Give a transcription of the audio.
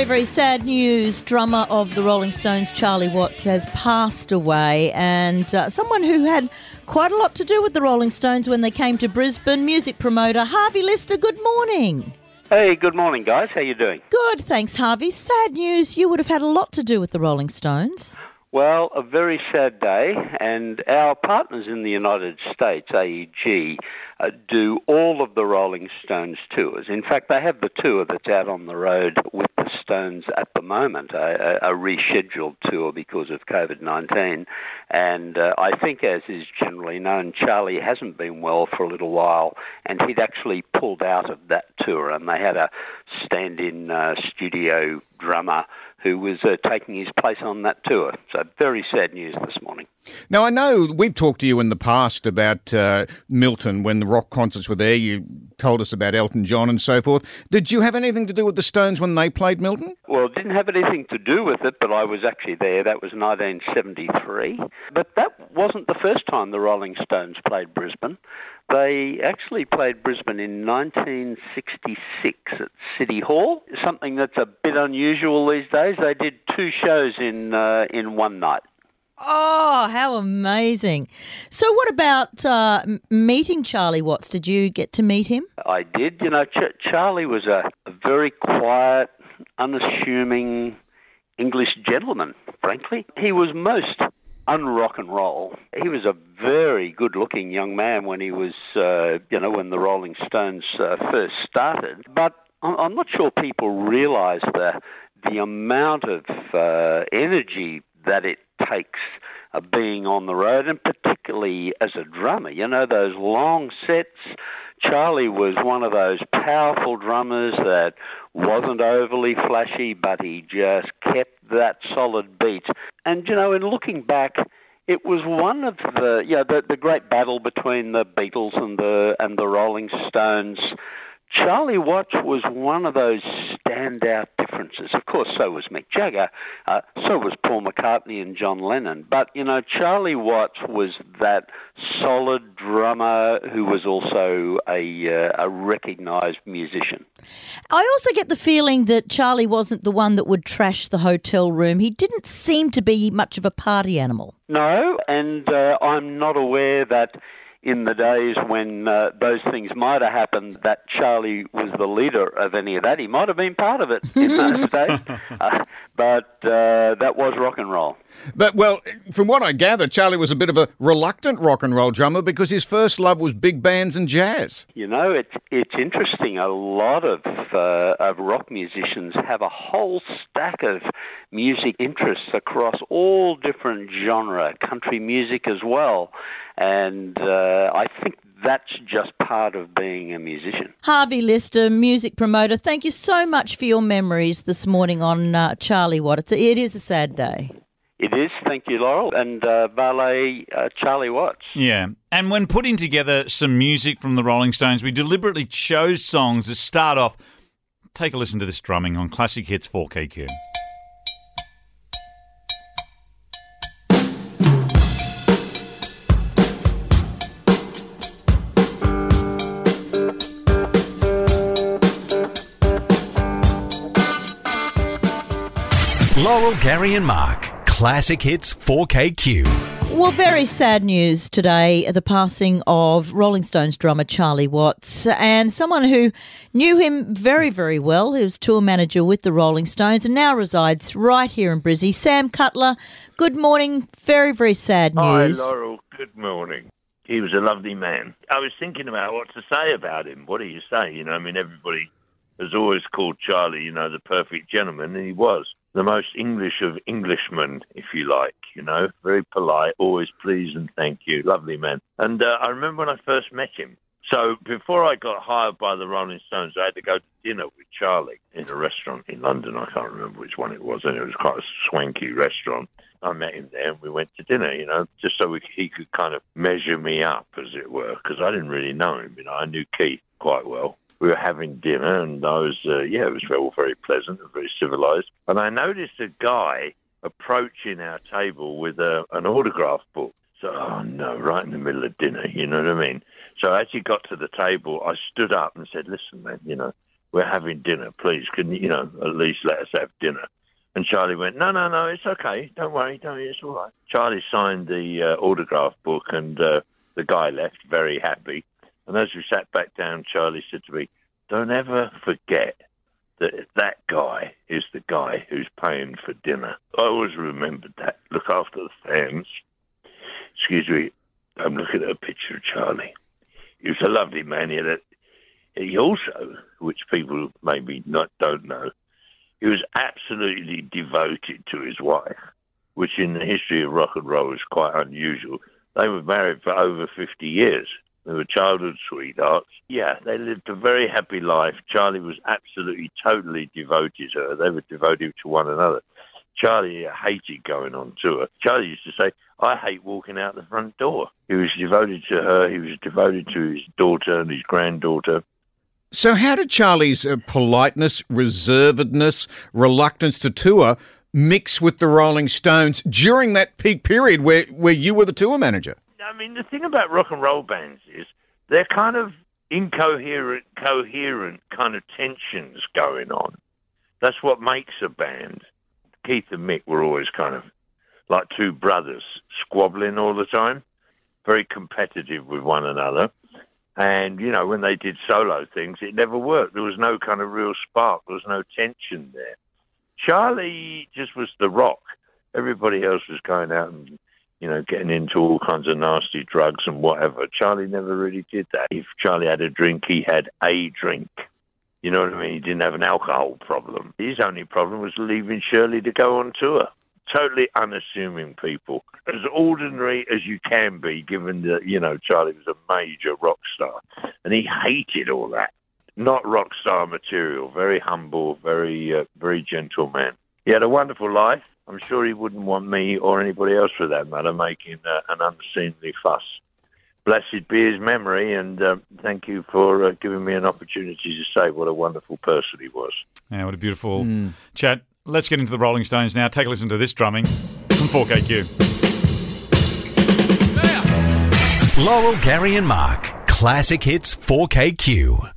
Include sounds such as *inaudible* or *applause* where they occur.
very, very sad news. Drummer of the Rolling Stones, Charlie Watts, has passed away, and uh, someone who had quite a lot to do with the Rolling Stones when they came to Brisbane. Music promoter Harvey Lister. Good morning. Hey, good morning, guys. How you doing? Good, thanks, Harvey. Sad news. You would have had a lot to do with the Rolling Stones. Well, a very sad day, and our partners in the United States, AEG, uh, do all of the Rolling Stones tours. In fact, they have the tour that's out on the road with the Stones at the moment, a, a rescheduled tour because of COVID 19. And uh, I think, as is generally known, Charlie hasn't been well for a little while, and he'd actually pulled out of that tour, and they had a stand in uh, studio drummer who was uh, taking his place on that tour. So, very sad news this morning. Now, I know we've talked to you in the past about uh, Milton when the rock concerts were there. You told us about Elton John and so forth. Did you have anything to do with the Stones when they played Milton? Well, didn't have anything to do with it, but I was actually there. That was 1973. But that wasn't the first time the Rolling Stones played Brisbane. They actually played Brisbane in 1966 at City Hall, something that's a bit unusual these days. They did two shows in uh, in one night. Oh, how amazing! So, what about uh, meeting Charlie Watts? Did you get to meet him? I did. You know, Ch- Charlie was a, a very quiet, unassuming English gentleman. Frankly, he was most unrock and roll. He was a very good-looking young man when he was, uh, you know, when the Rolling Stones uh, first started. But I'm not sure people realise the the amount of uh, energy that it takes uh, being on the road, and particularly as a drummer. You know, those long sets. Charlie was one of those powerful drummers that wasn't overly flashy, but he just kept that solid beat. And, you know, in looking back, it was one of the, yeah, the, the great battle between the Beatles and the, and the Rolling Stones. Charlie Watts was one of those standout differences. Of course, so was Mick Jagger, uh, so was Paul McCartney and John Lennon. But, you know, Charlie Watts was that solid drummer who was also a, uh, a recognised musician. I also get the feeling that Charlie wasn't the one that would trash the hotel room. He didn't seem to be much of a party animal. No, and uh, I'm not aware that in the days when uh, those things might have happened, that Charlie was the leader of any of that. He might have been part of it in those *laughs* days, uh, but uh, that was rock and roll. But well, from what I gather, Charlie was a bit of a reluctant rock and roll drummer because his first love was big bands and jazz. You know, it's it's interesting. A lot of uh, of rock musicians have a whole stack of music interests across all different genre, country music as well, and uh, I think that's just part of being a musician. Harvey Lister, music promoter, thank you so much for your memories this morning on uh, Charlie Watt. It's a, it is a sad day. It is, thank you, Laurel, and uh, ballet uh, Charlie Watts. Yeah, and when putting together some music from the Rolling Stones, we deliberately chose songs that start off. Take a listen to this drumming on Classic Hits 4KQ. Laurel, Gary, and Mark. Classic Hits 4KQ. Well, very sad news today the passing of Rolling Stones drummer Charlie Watts and someone who knew him very, very well. He was tour manager with the Rolling Stones and now resides right here in Brizzy. Sam Cutler, good morning. Very, very sad news. Hi, Laurel. Good morning. He was a lovely man. I was thinking about what to say about him. What do you say? You know, I mean, everybody has always called Charlie, you know, the perfect gentleman, and he was the most English of Englishmen, if you like, you know, very polite, always please and thank you, lovely man. And uh, I remember when I first met him. So before I got hired by the Rolling Stones, I had to go to dinner with Charlie in a restaurant in London. I can't remember which one it was, and it was quite a swanky restaurant. I met him there, and we went to dinner. You know, just so we, he could kind of measure me up, as it were, because I didn't really know him. You know, I knew Keith quite well we were having dinner, and I was, uh, yeah, it was all very pleasant and very civilized. And I noticed a guy approaching our table with a, an autograph book. So, oh no, right in the middle of dinner, you know what I mean? So as he got to the table, I stood up and said, listen, man, you know, we're having dinner. Please, can you, you know, at least let us have dinner? And Charlie went, no, no, no, it's okay. Don't worry, don't worry, it's all right. Charlie signed the uh, autograph book, and uh, the guy left very happy. And as we sat back down, Charlie said to me, don't ever forget that that guy is the guy who's paying for dinner. I always remembered that. Look after the fans. Excuse me, I'm looking at a picture of Charlie. He was a lovely man. He, a, he also, which people maybe not don't know, he was absolutely devoted to his wife, which in the history of rock and roll is quite unusual. They were married for over 50 years. They were childhood sweethearts. Yeah, they lived a very happy life. Charlie was absolutely, totally devoted to her. They were devoted to one another. Charlie hated going on tour. Charlie used to say, I hate walking out the front door. He was devoted to her. He was devoted to his daughter and his granddaughter. So, how did Charlie's uh, politeness, reservedness, reluctance to tour mix with the Rolling Stones during that peak period where, where you were the tour manager? I mean, the thing about rock and roll bands is they're kind of incoherent, coherent kind of tensions going on. That's what makes a band. Keith and Mick were always kind of like two brothers, squabbling all the time, very competitive with one another. And, you know, when they did solo things, it never worked. There was no kind of real spark, there was no tension there. Charlie just was the rock. Everybody else was going out and, you know, getting into all kinds of nasty drugs and whatever. Charlie never really did that. If Charlie had a drink, he had a drink. You know what I mean? He didn't have an alcohol problem. His only problem was leaving Shirley to go on tour. Totally unassuming people. As ordinary as you can be, given that, you know, Charlie was a major rock star. And he hated all that. Not rock star material. Very humble, very, uh, very gentle man. He had a wonderful life. I'm sure he wouldn't want me or anybody else for that matter making uh, an unseemly fuss blessed be his memory, and uh, thank you for uh, giving me an opportunity to say what a wonderful person he was. Yeah, what a beautiful chat. Let's get into the Rolling Stones now. Take a listen to this drumming from 4KQ. Laurel, Gary, and Mark. Classic Hits 4KQ.